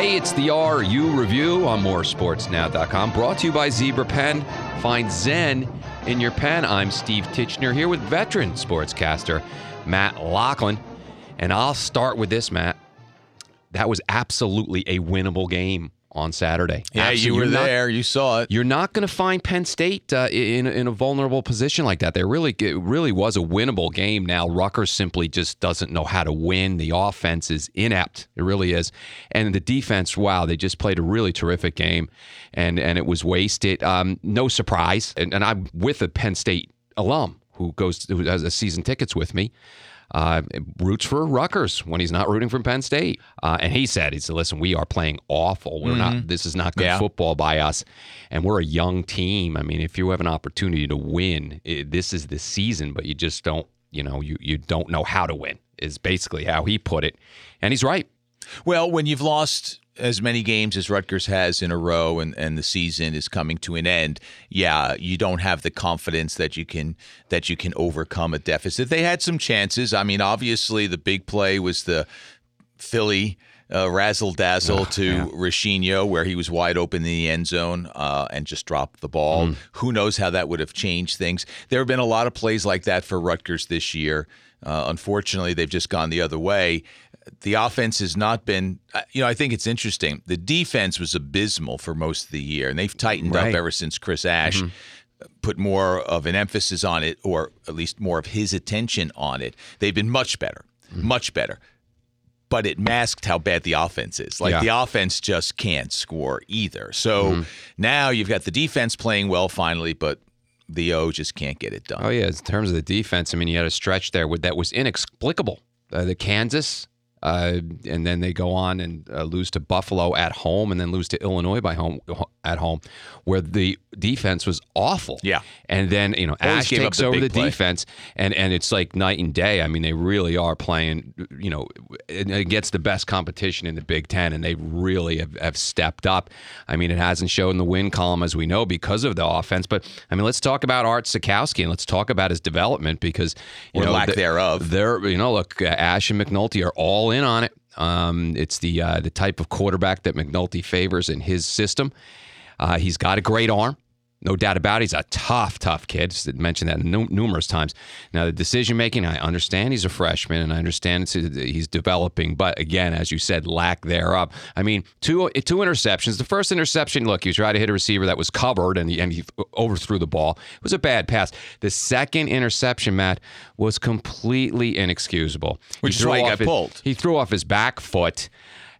Hey, it's the RU Review on moresportsnow.com, brought to you by Zebra Pen. Find Zen in your pen. I'm Steve Titchener here with veteran sportscaster Matt Lachlan. And I'll start with this, Matt. That was absolutely a winnable game on Saturday. Yeah, Absolutely. you were You're not- there. You saw it. you're not going to find Penn State uh, in in a vulnerable position like that. There really it really was a winnable game. Now Rutgers simply just doesn't know how to win. The offense is inept. It really is, and the defense. Wow, they just played a really terrific game, and and it was wasted. Um, no surprise, and, and I'm with a Penn State alum who goes who has a season tickets with me uh, roots for Rutgers when he's not rooting for Penn State. Uh, and he said, "He said, listen, we are playing awful. We're not. This is not good Yeah. football by us, and we're a young team. I mean, if you have an opportunity to win, it, this is the season, but you just don't. You know, you you don't know how to win. Is basically how he put it, and he's right. Well, when you've lost as many games as Rutgers has in a row and, and the season is coming to an end, yeah, you don't have the confidence that you can that you can overcome a deficit. They had some chances. I mean, obviously the big play was the Philly uh, razzle dazzle to yeah. Rescigno, where he was wide open in the end zone uh, and just dropped the ball. Mm. Who knows how that would have changed things? There have been a lot of plays like that for Rutgers this year. Uh, unfortunately, they've just gone the other way. The offense has not been, uh, you know, I think it's interesting. The defense was abysmal for most of the year, and they've tightened Right. up ever since Chris Ash put more of an emphasis on it, or at least more of his attention on it. They've been much better, much better. But it masked how bad the offense is. Like Yeah. the offense just can't score either. So now you've got the defense playing well finally, but the O just can't get it done. Oh yeah, in terms of the defense, I mean, you had a stretch there that was inexplicable. Uh, the Kansas, uh, and then they go on and uh, lose to Buffalo at home, and then lose to Illinois by home at home, where the defense was awful. Yeah. and then you know Always Ash takes the over the play. defense, and and it's like night and day. I mean, they really are playing, you know, against the best competition in the Big Ten, and they really have, have stepped up. I mean, it hasn't shown in the win column as we know because of the offense, but I mean, let's talk about Art Sitkowski and let's talk about his development because you Or know lack the- thereof. They're you know, look, Ash and McNulty are all in on it. Um, it's the uh, the type of quarterback that McNulty favors in his system. Uh, he's got a great arm. No doubt about it. He's a tough, tough kid. Just mentioned that nu- numerous times. Now, the decision making, I understand he's a freshman and I understand it's, uh, he's developing. But again, as you said, lack thereof. I mean, two two interceptions. The first interception, look, he was trying to hit a receiver that was covered and he, and he overthrew the ball. It was a bad pass. The second interception, Matt, was completely inexcusable. Which is why he got his- pulled. He threw off his back foot.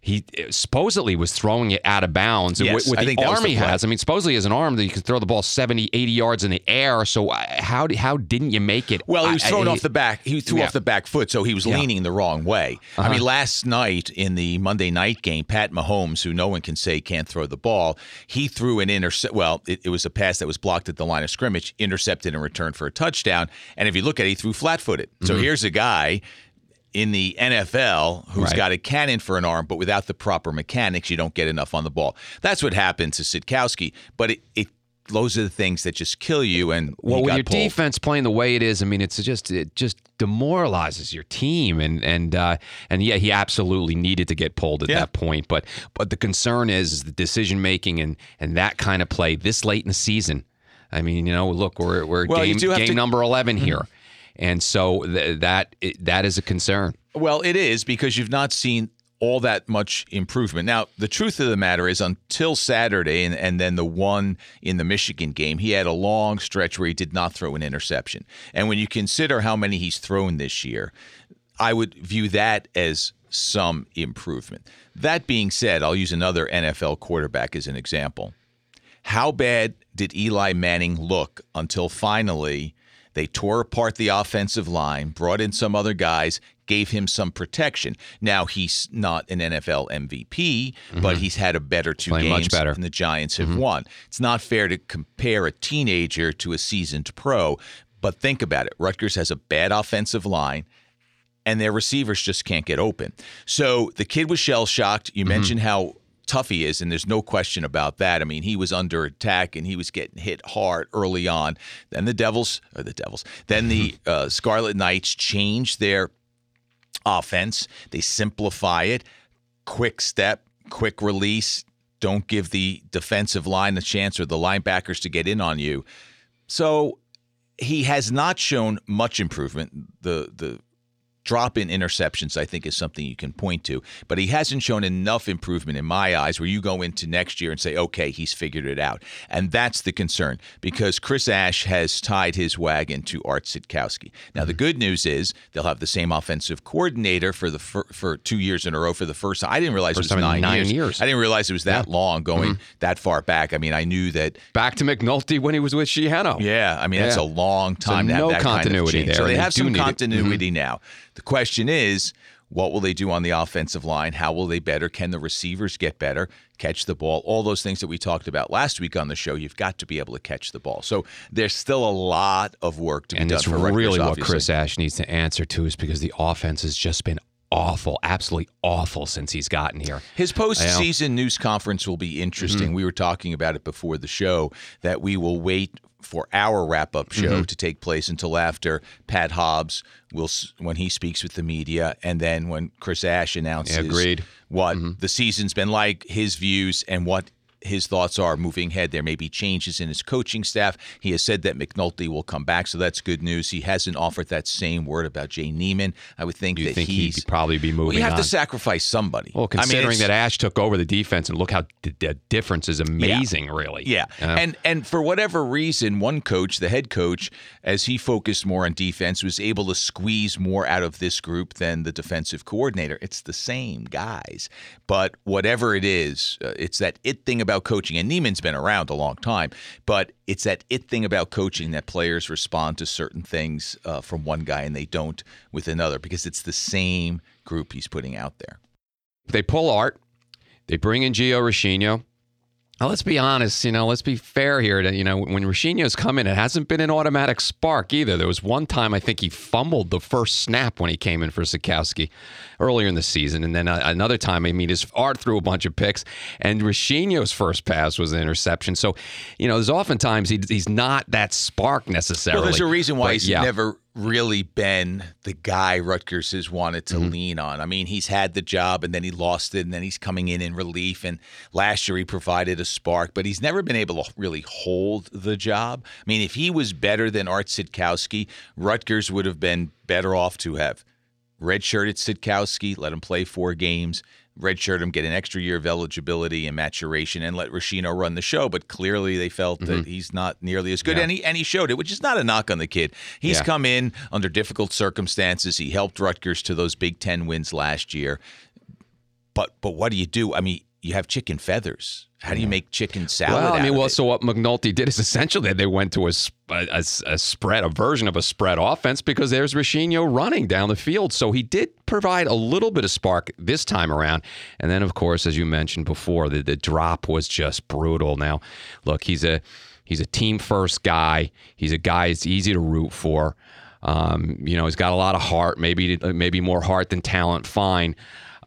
He supposedly was throwing it out of bounds. Yes, with, with I the think that was arm the he has, I mean, supposedly has an arm that you can throw the ball 70, 80 yards in the air. So uh, how how didn't you make it? Well, he was thrown I- off the back. He threw Yeah. off the back foot, so he was Yeah. Uh-huh. leaning the wrong way. I mean, last night in the Monday night game, Pat Mahomes, who no one can say can't throw the ball, he threw an intercept. Well, it, it was a pass that was blocked at the line of scrimmage, intercepted and returned for a touchdown. And if you look at it, he threw flat-footed. So Mm-hmm. here's a guy in the NFL who's Right. got a cannon for an arm, but without the proper mechanics, you don't get enough on the ball. That's what happened to Sitkowski. But it, it those are the things that just kill you. And Well, got your pulled. defense playing the way it is, I mean, it's just it just demoralizes your team, and and uh, and yeah, he absolutely needed to get pulled at Yeah. that point. But but the concern is, is the decision making and and that kind of play this late in the season. I mean, you know, look, we're we're Well, game game to- Mm-hmm. number 11 here, and so th- that that is a concern. Well, it is because you've not seen all that much improvement. Now, the truth of the matter is, until Saturday and, and then the one in the Michigan game, he had a long stretch where he did not throw an interception. And when you consider how many he's thrown this year, I would view that as some improvement. That being said, I'll use another NFL quarterback as an example. How bad did Eli Manning look until finally they tore apart the offensive line, brought in some other guys, gave him some protection? Now he's not an NFL MVP, but mm-hmm. he's had a better two Playing much better. and the Giants have mm-hmm. won. It's not fair to compare a teenager to a seasoned pro, but think about it. Rutgers has a bad offensive line and their receivers just can't get open. So the kid was shell shocked. You mm-hmm. mentioned how tough he is, and there's no question about that. I mean, he was under attack and he was getting hit hard early on. Then the Devils, or the Devils, then the uh, Scarlet Knights change their offense. They simplify it, quick step, quick release. Don't give the defensive line a chance or the linebackers to get in on you. So he has not shown much improvement. The the drop in interceptions, I think, is something you can point to. But he hasn't shown enough improvement in my eyes where you go into next year and say, okay, he's figured it out. And that's the concern because Chris Ash has tied his wagon to Art Sitkowski. Now, the good news is they'll have the same offensive coordinator for the for, for two years in a row for the first time. I didn't realize First it was nine, nine years. I didn't realize it was that long going that far back. I mean, I knew that Back to McNulty when he was with Schiano. yeah, I mean that's a long time to no have that kind of continuity there, So they have some it. Mm-hmm. continuity now. The question is, what will they do on the offensive line? How will they better? Can the receivers get better? Catch the ball? All those things that we talked about last week on the show. You've got to be able to catch the ball. So there's still a lot of work to be and done it's for Rutgers, really what. Chris Ash needs to answer to is because the offense has just been awful, absolutely awful since he's gotten here. His postseason news conference will be interesting. Mm-hmm. We were talking about it before the show that we will wait for our wrap up show Mm-hmm. to take place until after Pat Hobbs will when he speaks with the media, and then when Chris Ash announces Yeah, what Mm-hmm. the season's been like, his views, and what his thoughts are moving ahead. There may be changes in his coaching staff. He has said that McNulty will come back, so that's good news. He hasn't offered that same word about Jay Niemann. I would think you that think he's he'd probably be moving well, you have on? to sacrifice somebody. well, I mean, considering that Ash took over the defense and look how the, the difference is amazing, really. Yeah. And and for whatever reason, one coach, the head coach, as he focused more on defense, was able to squeeze more out of this group than the defensive coordinator. It's the same guys. But whatever it is, uh, it's that it thing about coaching. And Niemann's been around a long time, but it's that it thing about coaching that players respond to certain things uh, from one guy and they don't with another because it's the same group he's putting out there. they pull Art. They bring in Gio Rescigno. Now, let's be honest, you know, let's be fair here. To, you know, when Rescigno's come in, it hasn't been an automatic spark either. There was one time I think he fumbled the first snap when he came in for Sitkowski earlier in the season. And then uh, another time, I mean, his Art threw a bunch of picks, and Rescigno's first pass was an interception. So, you know, there's oftentimes he, he's not that spark necessarily. Well, there's a reason why But, he's yeah. never really been the guy Rutgers has wanted Mm-hmm. to lean on. I mean, he's had the job and then he lost it, and then he's coming in in relief. And last year he provided a spark, but he's never been able to really hold the job. I mean, if he was better than Art Sitkowski, Rutgers would have been better off to have redshirted Sitkowski, let him play four games, redshirt him, get an extra year of eligibility and maturation, and let Rescigno run the show. But clearly, they felt that he's not nearly as good, Mm-hmm. Yeah. and he and he showed it, which is not a knock on the kid. He's Yeah. come in under difficult circumstances. He helped Rutgers to those Big Ten wins last year. But but what do you do? I mean, you have chicken feathers. How do you make chicken salad? Well, I mean, well, so what McNulty did is essentially that they went to a, a, a- a spread, a version of a spread offense because there's Rescigno running down the field. So he did provide a little bit of spark this time around. And then, of course, as you mentioned before, the, the drop was just brutal. Now, look, he's a he's a team first guy. He's a guy it's easy to root for. Um, you know, he's got a lot of heart, maybe maybe more heart than talent. Fine.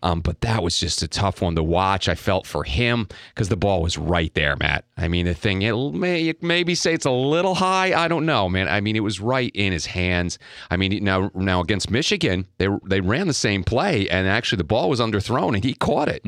Um, but that was just a tough one to watch. I felt for him because the ball was right there, Matt. I mean, the thing, it may you maybe say it's a little high. I don't know, man. I mean, it was right in his hands. I mean, now now against Michigan, they they ran the same play, and actually the ball was underthrown, and he caught it.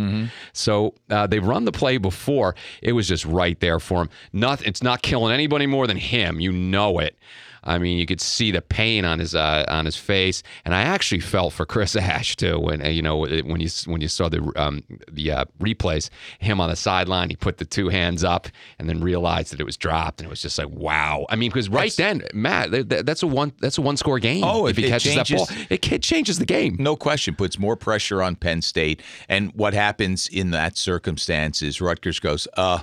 So uh, they run the play before. It was just right there for him. Nothing. It's not killing anybody more than him. You know it. I mean, you could see the pain on his uh, on his face, and I actually felt for Chris Ash too. When uh, you know when you when you saw the um, the uh, replays, him on the sideline, he put the two hands up and then realized that it was dropped, and it was just like wow. I mean, because right then, Matt, th- th- that's a one that's a one score game. Oh, if it- he catches that changes- ball, it, it changes the game. No question, puts more pressure on Penn State. And what happens in that circumstance is Rutgers goes, uh,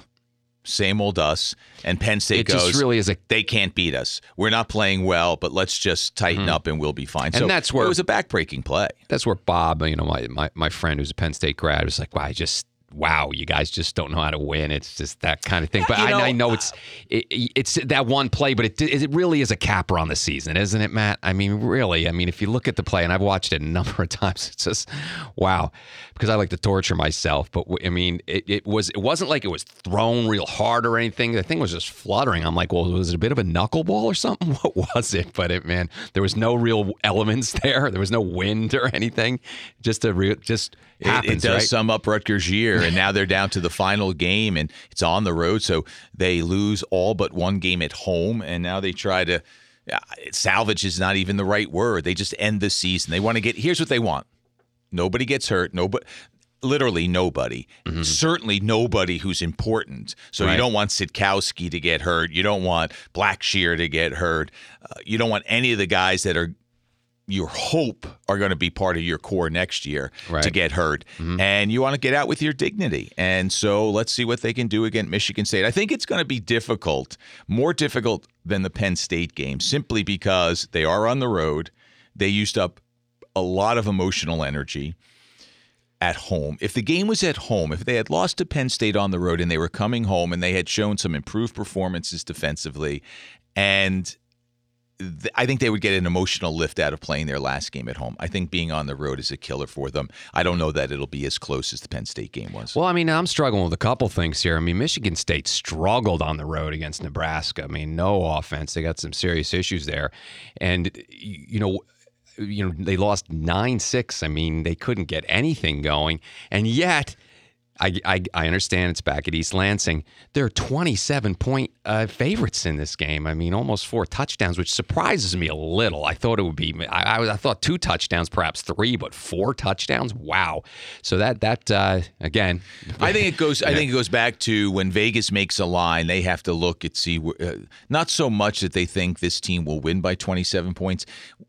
same old us. And Penn State It goes, just really is a they can't beat us. We're not playing well, but let's just tighten up and we'll be fine. Mm-hmm. And so that's where- it was a backbreaking play. that's where Bob, you know, my, my, my friend who's a Penn State grad was like, wow, I just, wow, you guys just don't know how to win. It's just that kind of thing. but I, know, I know uh, it's it, it's that one play, but it, it really is a capper on the season, isn't it, Matt? I mean, really. I mean, if you look at the play, and I've watched it a number of times, it's just wow. Because I like to torture myself, but I mean, it, it was it wasn't like it was thrown real hard or anything. The thing was just fluttering. I'm like, well, was it a bit of a knuckleball or something? What was it? But it, man, there was no real elements there. There was no wind or anything. Just a real, just It- Happens, it, does right? sum up Rutgers' year, and now they're down to the final game, and it's on the road, so they lose all but one game at home, and now they try to yeah, salvage is not even the right word. They just end the season. They want to get. Here's what they want: nobody gets hurt. Nobody. Literally nobody. Certainly nobody who's important. So Mm-hmm. Right. you don't want Sitkowski to get hurt. You don't want Blackshear to get hurt. Uh, you don't want any of the guys that are your hope are going to be part of your core next year to get hurt. Mm-hmm. And you want to get out with your dignity. And so let's see what they can do against Michigan State. I think it's going to be difficult, more difficult than the Penn State game, simply because they are on the road. They used up a lot of emotional energy at home. If the game was at home, if they had lost to Penn State on the road and they were coming home and they had shown some improved performances defensively, and I think they would get an emotional lift out of playing their last game at home. I think being on the road is a killer for them. I don't know that it'll be as close as the Penn State game was. Well, I mean, I'm struggling with a couple things here. I mean, Michigan State struggled on the road against Nebraska. I mean, no offense. They got some serious issues there. And, you know, you know, they lost 9 6. I mean, they couldn't get anything going. And yet, I, I, I understand it's back at East Lansing. They're 27 point uh, favorites in this game. I mean, almost four touchdowns, which surprises me a little. I thought it would be, I, I, I thought two touchdowns, perhaps three, but four touchdowns. Wow. So that, that uh, again, I think it goes. I think it goes back to when Vegas makes a line. They have to look at see. Uh, not so much that they think this team will win by 27 points.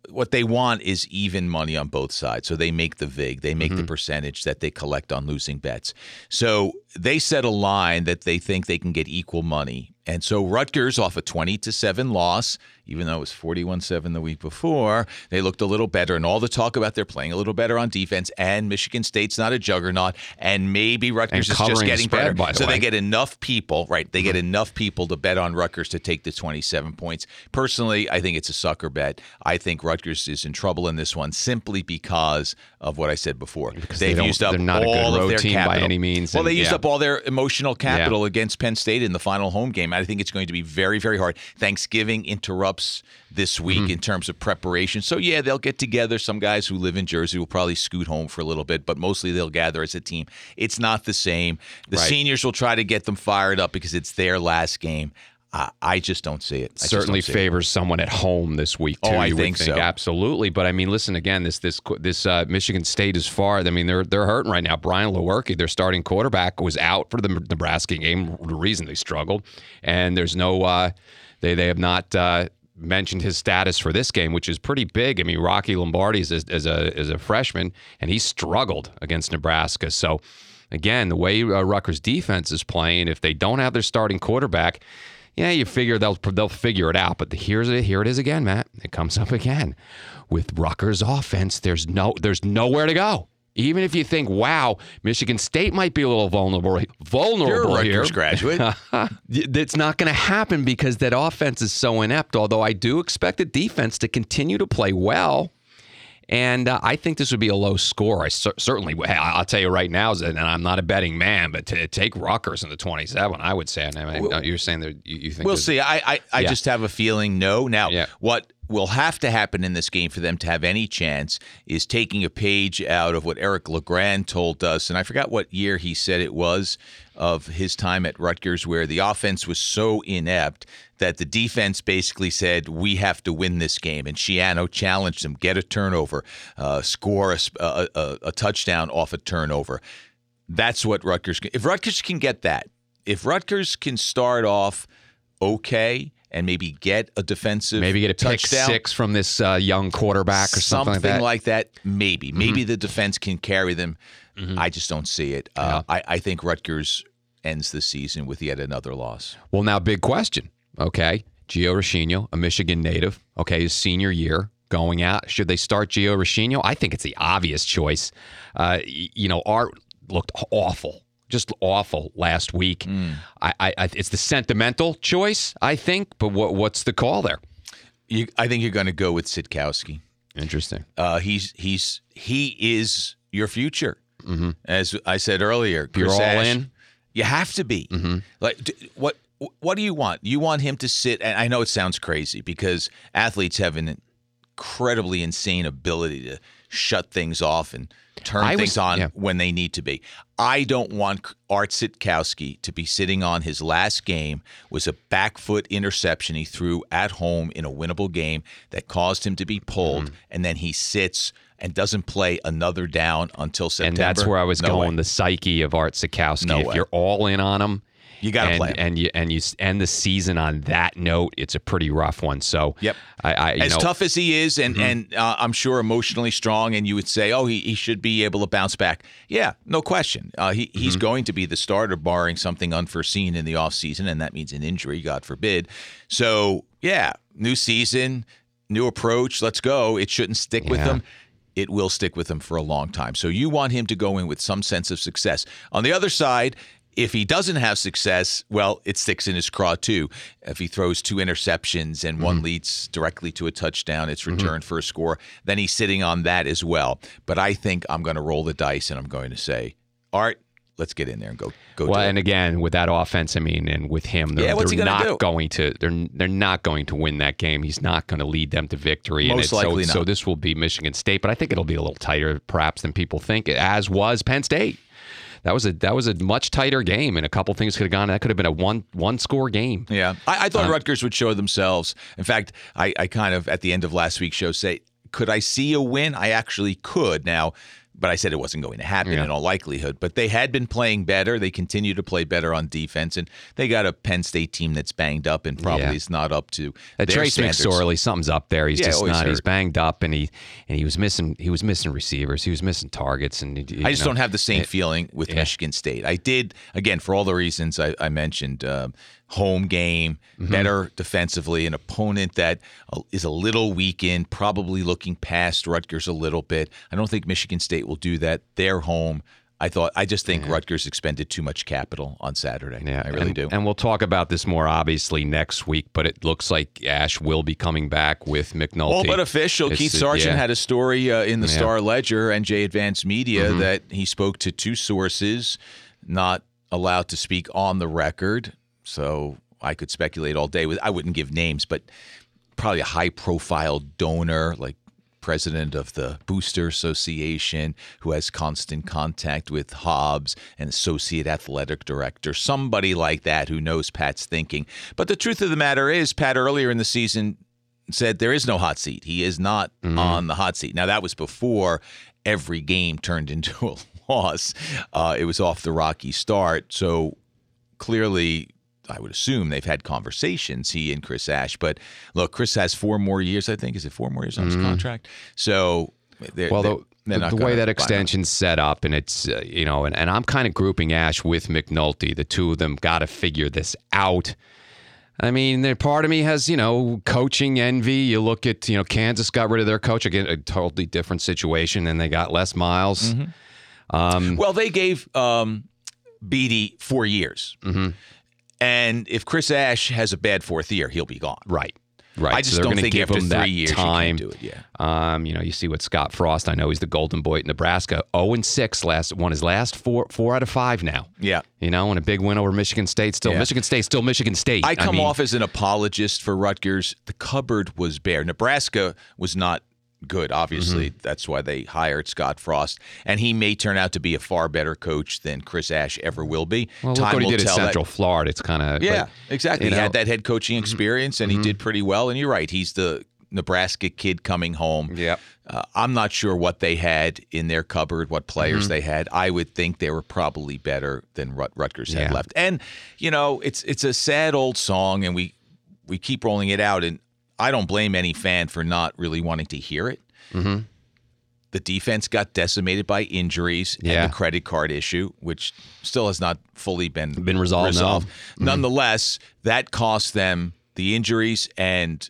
What they want is even money on both sides. So they make the vig. They make the percentage that they collect on losing bets. So they set a line that they think they can get equal money. And so Rutgers off a 20 to 7 loss, even though it was 41-7 the week before, they looked a little better and all the talk about they're playing a little better on defense and Michigan State's not a juggernaut and maybe Rutgers is just getting spread, better. by the so way. they get enough people, right? They get mm-hmm. enough people to bet on Rutgers to take the 27 points. Personally, I think it's a sucker bet. I think Rutgers is in trouble in this one simply because of what I said before. they They've don't- used up they're a good all of their team by any means, Well, and- they used yeah. up all their emotional capital against Penn State in the final home game. I think it's going to be very, very hard. Thanksgiving interrupts this week Mm-hmm. in terms of preparation. So, yeah, they'll get together. Some guys who live in Jersey will probably scoot home for a little bit, but mostly they'll gather as a team. It's not the same. The Right. seniors will try to get them fired up because it's their last game. I I just don't see it. I certainly don't it. favors someone at home this week too. Oh, I would think so. absolutely. But I mean, listen again. This this this uh, Michigan State is far. I mean, they're they're hurting right now. Brian Lewerke, their starting quarterback, was out for the Nebraska game. The reason they struggled, and there's no uh, they they have not. Uh, Mentioned his status for this game, which is pretty big. I mean, Rocky Lombardi is as a as a freshman, and he struggled against Nebraska. So, again, the way uh, Rutgers defense is playing, if they don't have their starting quarterback, yeah, you figure they'll they'll figure it out. But here's it. Here it is again, Matt. It comes up again with Rutgers offense. There's no there's nowhere to go. Even if you think, wow, Michigan State might be a little vulnerable vulnerable You're a here. Rutgers graduate. It's not going to happen because that offense is so inept. Although I do expect the defense to continue to play well. And uh, I think this would be a low score. I cer- certainly, I'll tell you right now, and I'm not a betting man, but to take Rutgers in the 27, I would say. I mean, you're saying that you, you think We'll see. I I, I Yeah. just have a feeling no. Now, Yeah. what will have to happen in this game for them to have any chance is taking a page out of what Eric Legrand told us, and I forgot what year he said it was of his time at Rutgers, where the offense was so inept that the defense basically said, "We have to win this game." And Schiano challenged them: get a turnover, uh, score a, a, a, a touchdown off a turnover. That's what Rutgers. Can, if Rutgers can get that, if Rutgers can start off okay and maybe get a defensive, maybe get a pick six from this uh, young quarterback or something, like that. Mm-hmm. maybe, maybe the defense can carry them. I just don't see it. Uh, I, I think Rutgers ends the season with yet another loss. Well, now, big question. Okay. Gio Rescigno, a Michigan native. Okay. His senior year going out. Should they start Gio Rescigno? I think it's the obvious choice. Uh, you know, Art looked awful. Just awful last week. I, I, I, it's the sentimental choice, I think. But what, what's the call there? You, I think you're going to go with Sitkowski. Interesting. Uh, he's he's he is your future. As I said earlier, Mm-hmm. You're all in? You have to be. Mm-hmm. Like d- what? What do you want? You want him to sit? And I know it sounds crazy because athletes have an incredibly insane ability to shut things off and turn I was- things on yeah. when they need to be. I don't want Art Sitkowski to be sitting on his last game was a back foot interception he threw at home in a winnable game that caused him to be pulled, Mm-hmm. and then he sits and doesn't play another down until September. and that's where I was No going. way. The psyche of Art Sitkowski. No if way. you're all in on him, You gotta and, play him. and you and you end the season on that note. It's a pretty rough one. So Yep. I, I you as know, tough as he is, and Mm-hmm. and uh, I'm sure emotionally strong, and you would say, oh, he, he should be able to bounce back. Yeah, no question. Uh, he Mm-hmm. he's going to be the starter, barring something unforeseen in the offseason, and that means an injury, God forbid. So yeah, new season, new approach. Let's go. It shouldn't stick with Yeah. him. It will stick with him for a long time. So you want him to go in with some sense of success. On the other side. If he doesn't have success, well, it sticks in his craw too. If he throws two interceptions and one mm-hmm. leads directly to a touchdown, it's mm-hmm. returned for a score, then he's sitting on that as well. But I think I'm going to roll the dice and I'm going to say, Art, let's get in there and go go. Well, do it." and again, with that offense, I mean, and with him, they're, Yeah, they're not do? going to they're they're not going to win that game. He's not going to lead them to victory. and Most likely so, not. So this will be Michigan State, but I think it'll be a little tighter, perhaps, than people think. As was Penn State. That was a that was a much tighter game, and a couple things could have gone. That could have been a one one score game. Yeah, I, I thought uh, Rutgers would show themselves. In fact, I, I kind of at the end of last week's show say, could I see a win? I actually could now, but I said it wasn't going to happen Yeah. in all likelihood. But they had been playing better. They continue to play better on defense, and they got a Penn State team that's banged up and probably Yeah. is not up to Uh, Trace. McSorley, something's up there. He's Yeah, just not. He's banged up, and he and he was missing. He was missing receivers. He was missing targets, and I just don't have the same feeling with Michigan State. I did again for all the reasons I, I mentioned. Um, home game, Mm-hmm. better defensively, an opponent that uh, a little weakened, probably looking past Rutgers a little bit. I don't think Michigan State will do that. They're home. I thought. I just think Rutgers expended too much capital on Saturday. Yeah, I really and, do. And we'll talk about this more obviously next week. But it looks like Ash will be coming back with McNulty. All but official. It's- Keith Sargeant yeah. had a story uh, in the Yeah. Mm-hmm. Star Ledger and J Advanced Media that he spoke to two sources, not allowed to speak on the record. So I could speculate all day. With I wouldn't give names, but probably a high-profile donor like president of the Booster Association, who has constant contact with Hobbs, and associate athletic director, somebody like that who knows Pat's thinking. But the truth of the matter is, Pat earlier in the season said there is no hot seat. He is not on the hot seat. Now that was before every game turned into a loss. Uh, it was off the rocky start. So clearly, I would assume they've had conversations, he and Chris Ash. But look, Chris has four more years, I think. Is it four more years on his contract? So they're, Well, they're, the, the, not the way that extension's set up, and it's uh, you know, and, and I'm kind of grouping Ash with McNulty. The two of them got to figure this out. I mean, part of me has you know coaching envy. You look at you know Kansas got rid of their coach again, a totally different situation, and they got Les Miles. Mm-hmm. Well, they gave um, Beaty four years. Mm-hmm. And if Chris Ash has a bad fourth year, he'll be gone. Right. Right. I just so don't think give after him three that years time. do it. Yeah. Um, you know, you see what Scott Frost. I know he's the Golden Boy at Nebraska. Zero and six last won his last four four out of five now. Yeah. You know, and a big win over Michigan State. Still, Yeah. Michigan State, still Michigan State. I come mean, off as an apologist for Rutgers. The cupboard was bare. Nebraska was not good, obviously. Mm-hmm. That's why they hired Scott Frost. And he may turn out to be a far better coach than Chris Ash ever will be. Well, look Time what he will did at tell that- Central Florida. It's kind of Yeah, exactly. he know- Mm-hmm. had that head coaching experience and he did pretty well. And you're right. He's the Nebraska kid coming home. Yep. Uh, I'm not sure what they had in their cupboard, what players Mm-hmm. they had. I would think they were probably better than Rut- Rutgers had Yeah. left. And you know, it's it's a sad old song, and we we keep rolling it out. And I don't blame any fan for not really wanting to hear it. Mm-hmm. The defense got decimated by injuries Yeah. and the credit card issue, which still has not fully been Been resolved, no. Mm-hmm. Nonetheless, that cost them the injuries and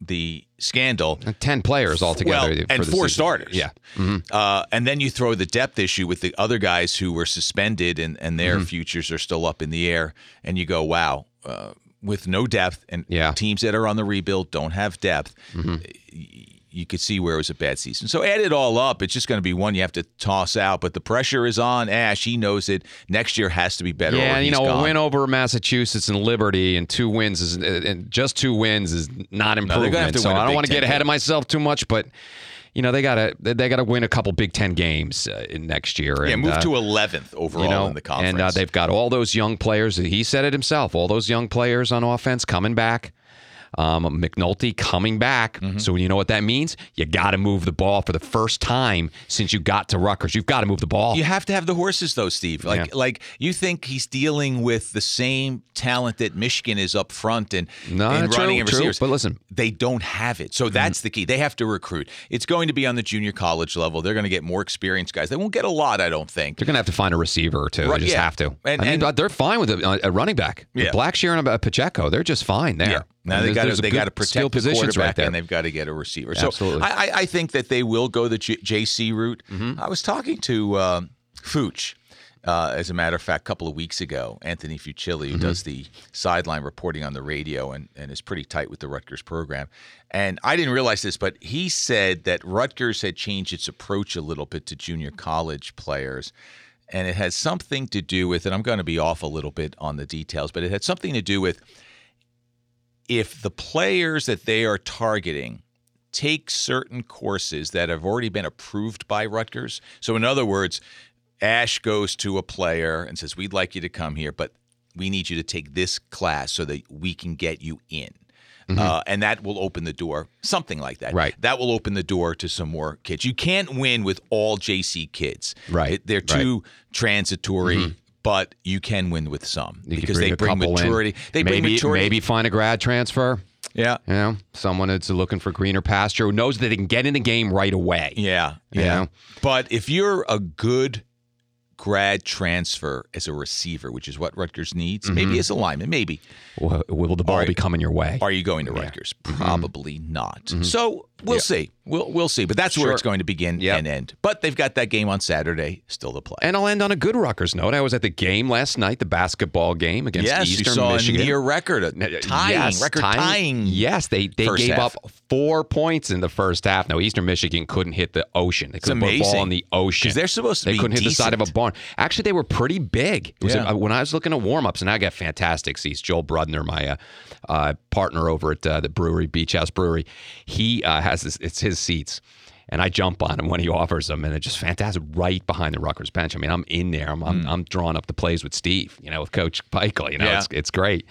the scandal. ten players altogether. Well, for and four season. starters. Yeah. Mm-hmm. Uh, and then you throw the depth issue with the other guys who were suspended and, and their Mm-hmm. futures are still up in the air. And you go, wow, uh, with no depth and Yeah. Mm-hmm. teams that are on the rebuild don't have depth, y- you could see where it was a bad season. So add it all up, it's just going to be one you have to toss out. But the pressure is on Ash. He knows it. Next year has to be better. Yeah, you know, gone. a win over Massachusetts and Liberty and two wins is and just two wins is not improvement. to so I don't want to get ahead of myself too much, but you know they gotta they gotta win a couple Big Ten games uh, in next year. Yeah, and, move uh, to 11th overall you know, in the conference. and uh, they've got all those young players. He said it himself. All those young players on offense coming back. Um, McNulty coming back. Mm-hmm. So you know what that means? You got to move the ball for the first time since you got to Rutgers. You've got to move the ball. You have to have the horses, though, Steve. Like, Yeah. like you think he's dealing with the same talent that Michigan is up front and, No, and true, running true. receivers. But listen, Mm-hmm. they don't have it. So that's the key. They have to recruit. It's going to be on the junior college level. They're going to get more experienced guys. They won't get a lot, I don't think. they're going to have to find a receiver or two. Right, they just yeah. have to. And- I mean, and- they're fine with a, a running back. Yeah. Blackshear and uh, Pacheco, they're just fine there. Yeah. Now they got to they got to protect the quarterback right there. and they've got to get a receiver. Absolutely. So I, I- think that they will go the J- JC route. Mm-hmm. I was talking to uh, Fooch, uh, as a matter of fact, a couple of weeks ago. Anthony Fucilli, Mm-hmm. who does the sideline reporting on the radio and, and is pretty tight with the Rutgers program. And I didn't realize this, but he said that Rutgers had changed its approach a little bit to junior college players. And it had something to do with, and I'm going to be off a little bit on the details, but it had something to do with if the players that they are targeting take certain courses that have already been approved by Rutgers. So, in other words, Ash goes to a player and says, We'd like you to come here, but we need you to take this class so that we can get you in. Uh, and that will open the door, something like that. Mm-hmm. Right. That will open the door to some more kids. You can't win with all JC kids. Right, they're right. Mm-hmm. But you can win with some You because they bring couple in. maturity. They bring maybe, maturity. Maybe find a grad transfer. Yeah. You know, someone that's looking for greener pasture who knows that they can get in the game right away. Yeah, You yeah. know? But if you're a good grad transfer as a receiver, which is what Rutgers needs, Mm-hmm. maybe as a lineman, maybe. Will, will the ball Are- be coming your way? Are you going to Rutgers? Probably not. So we'll see. We'll we'll see. But that's where Mm-hmm. It's going to begin Yep. and end. But they've got that game on Saturday still to play. And I'll end on a good Rutgers note. I was at the game last night, the basketball game against yes, Eastern you saw Michigan. a near record, a tying Yes, record tying. Yes, they they first gave half. up four points in the first half. No, Eastern Michigan couldn't hit the ocean. They couldn't put a ball in the ocean they're supposed to They couldn't hit the side of a barn. Actually, they were pretty big. Yeah. uh, when I was looking at warm ups, and I got fantastic seats. Joel Brudner, my uh, uh, partner over at uh, the brewery, Beach House Brewery, he uh, has this. It's his seats. And I jump on him when he offers them, and it's just fantastic. Right behind the Rutgers bench. I mean, I'm in there. I'm, I'm, I'm drawing up the plays with Steve, you know, with Coach Pikiell. You know, Hmm. Yeah. it's it's great.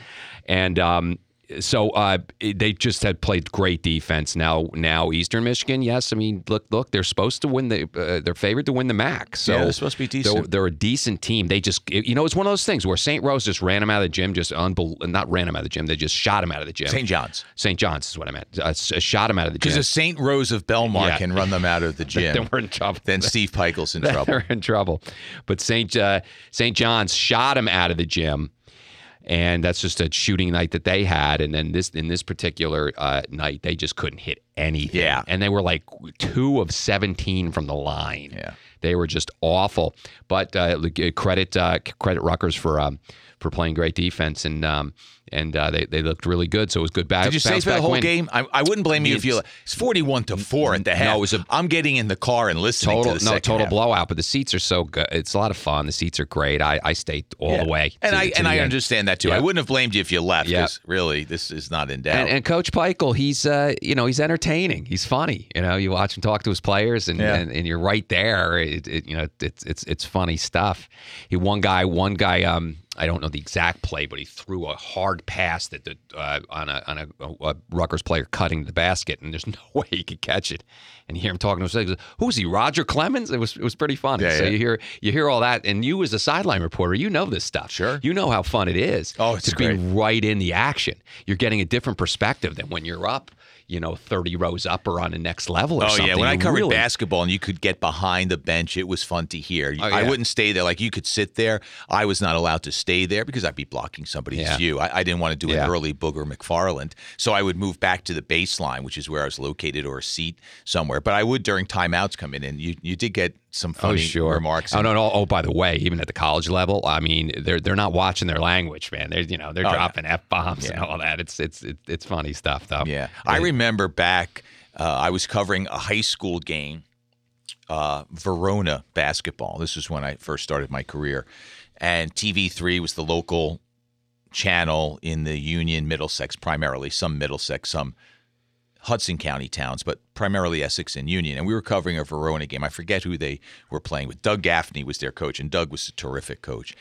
And um, so uh, they just had played great defense. Now, now Eastern Michigan, yes, I mean, look, look, they're supposed to win the, uh, they're favored to win the MAC. So Yeah, they're supposed to be They're, decent. they're a decent team. They just, you know, it's one of those things where St. Rose just ran them out of the gym, just unbel- not ran them out of the gym, they just shot him out of the gym. St. John's. St. John's is what I meant. Uh, shot him out of the Because gym. if St. Rose of Belmar Yeah. can run them out of the gym, then we're in trouble. then Steve Pikiell's in trouble. They're in trouble. But St. Uh, St. John's shot him out of the gym. And that's just a shooting night that they had. And then this in this particular uh, night, they just couldn't hit anything. Yeah. And they were like two of 17 from the line. Yeah. They were just awful. But uh, credit uh, credit Rutgers for um, for playing great defense and um, and uh, they, they looked really good. So it was good back. Did you stay for the whole win. game? I, I wouldn't blame you if you. it's- It's forty-one to four at the half. it was a- I'm getting in the car and listening Total to the no total half. blowout, but the seats are so good. It's a lot of fun. The seats are great. I, I stayed all Yeah. the way, and to- I to and I end. understand that too. I wouldn't have blamed you if you left. Yeah. Really, this is not in doubt. And, and Coach Pikiell, he's uh, you know he's entertaining. He's funny. You know, you watch him talk to his players, and, Yeah. and, and you're right there. It, it, you know, it's it's it's funny stuff. He one guy, one guy. Um, I don't know the exact play, but he threw a hard pass that the uh, on a on a, a Rutgers player cutting the basket, and there's no way he could catch it. And you hear him talking to himself. Who's he? Roger Clemens. It was it was pretty funny. Yeah, so yeah. you hear you hear all that, and you as a sideline reporter, you know this stuff. Sure. You know how fun it is. Oh, it's to great. be right in the action. You're getting a different perspective than when you're up, you know, 30 rows up or on the next level or Oh something. yeah, when I covered really- basketball and you could get behind the bench, it was fun to hear. Oh, I wouldn't stay there like you could sit there. I was not allowed to stay there because I'd be blocking somebody's Yeah. view. I, I didn't want to do Yeah. an early Booger McFarland, so I would move back to the baseline, which is where I was located, or a seat somewhere. But I would during timeouts come in, and you you did get some Oh, funny sure. remarks. Oh, no, no. Oh, by the way, even at the college level, I mean, they're they're not watching their language, man. They're you know they're Oh, yeah. dropping f bombs and all that. It's it's it's funny stuff though. Yeah, I remember back. Uh, I was covering a high school game, uh, Verona basketball. This is when I first started my career, and TV3 was the local channel in the Union, Middlesex, primarily some Middlesex, some Hudson County towns, but primarily Essex and Union. And we were covering a Verona game. I forget who they were playing with. Doug Gaffney was their coach, and Doug was a terrific coach.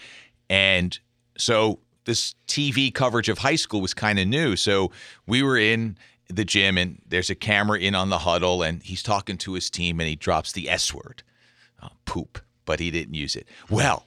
And so this TV coverage of high school was kind of new. So we were in the gym, and there's a camera in on the huddle, and he's talking to his team, and he drops the S word, oh, poop, but he didn't use it. Well,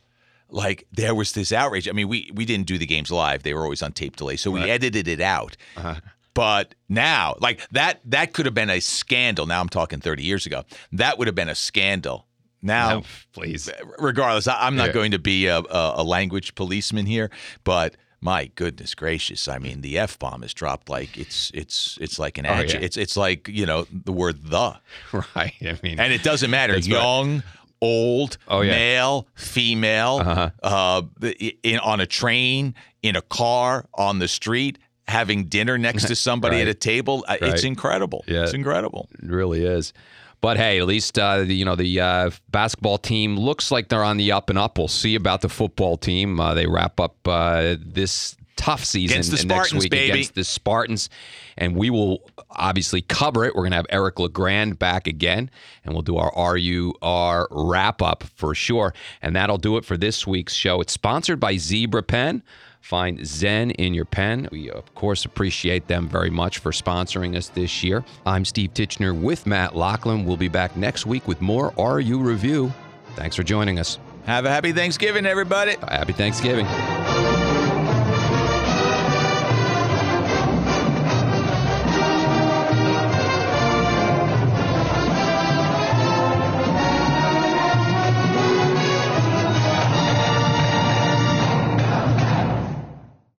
like there was this outrage. I mean, we we didn't do the games live; they were always on tape delay, so we edited it out. Uh-huh. But now, like that, that could have been a scandal. Now I'm talking 30 years ago. That would have been a scandal. Now, No, please. regardless, I, I'm not Yeah. going to be a, a, a language policeman here, but my goodness gracious, I mean, the f bomb is dropped like it's it's it's like an Oh, adjective. yeah. It's it's like you know the word the, Right. I mean, and it doesn't matter right. young. Old, Oh, yeah. male, female, Uh-huh. uh, in on a train, in a car, on the street, having dinner next to somebody Right. at a table. Uh, Right. It's incredible. Yeah. It's incredible. It really is. But hey, at least uh, the, you know the uh, basketball team looks like they're on the up and up. We'll see about the football team. Uh, they wrap up uh, this tough season Against the and next week baby. against the Spartans, and we will obviously cover it. We're going to have Eric Legrand back again, and we'll do our RUR wrap up for sure. And that'll do it for this week's show. It's sponsored by Zebra Pen. Find Zen in your pen. We, of course, appreciate them very much for sponsoring us this year. I'm Steve Titchener with Matt Lachlan. We'll be back next week with more RU Review. Thanks for joining us. Have a happy Thanksgiving, everybody. Happy Thanksgiving.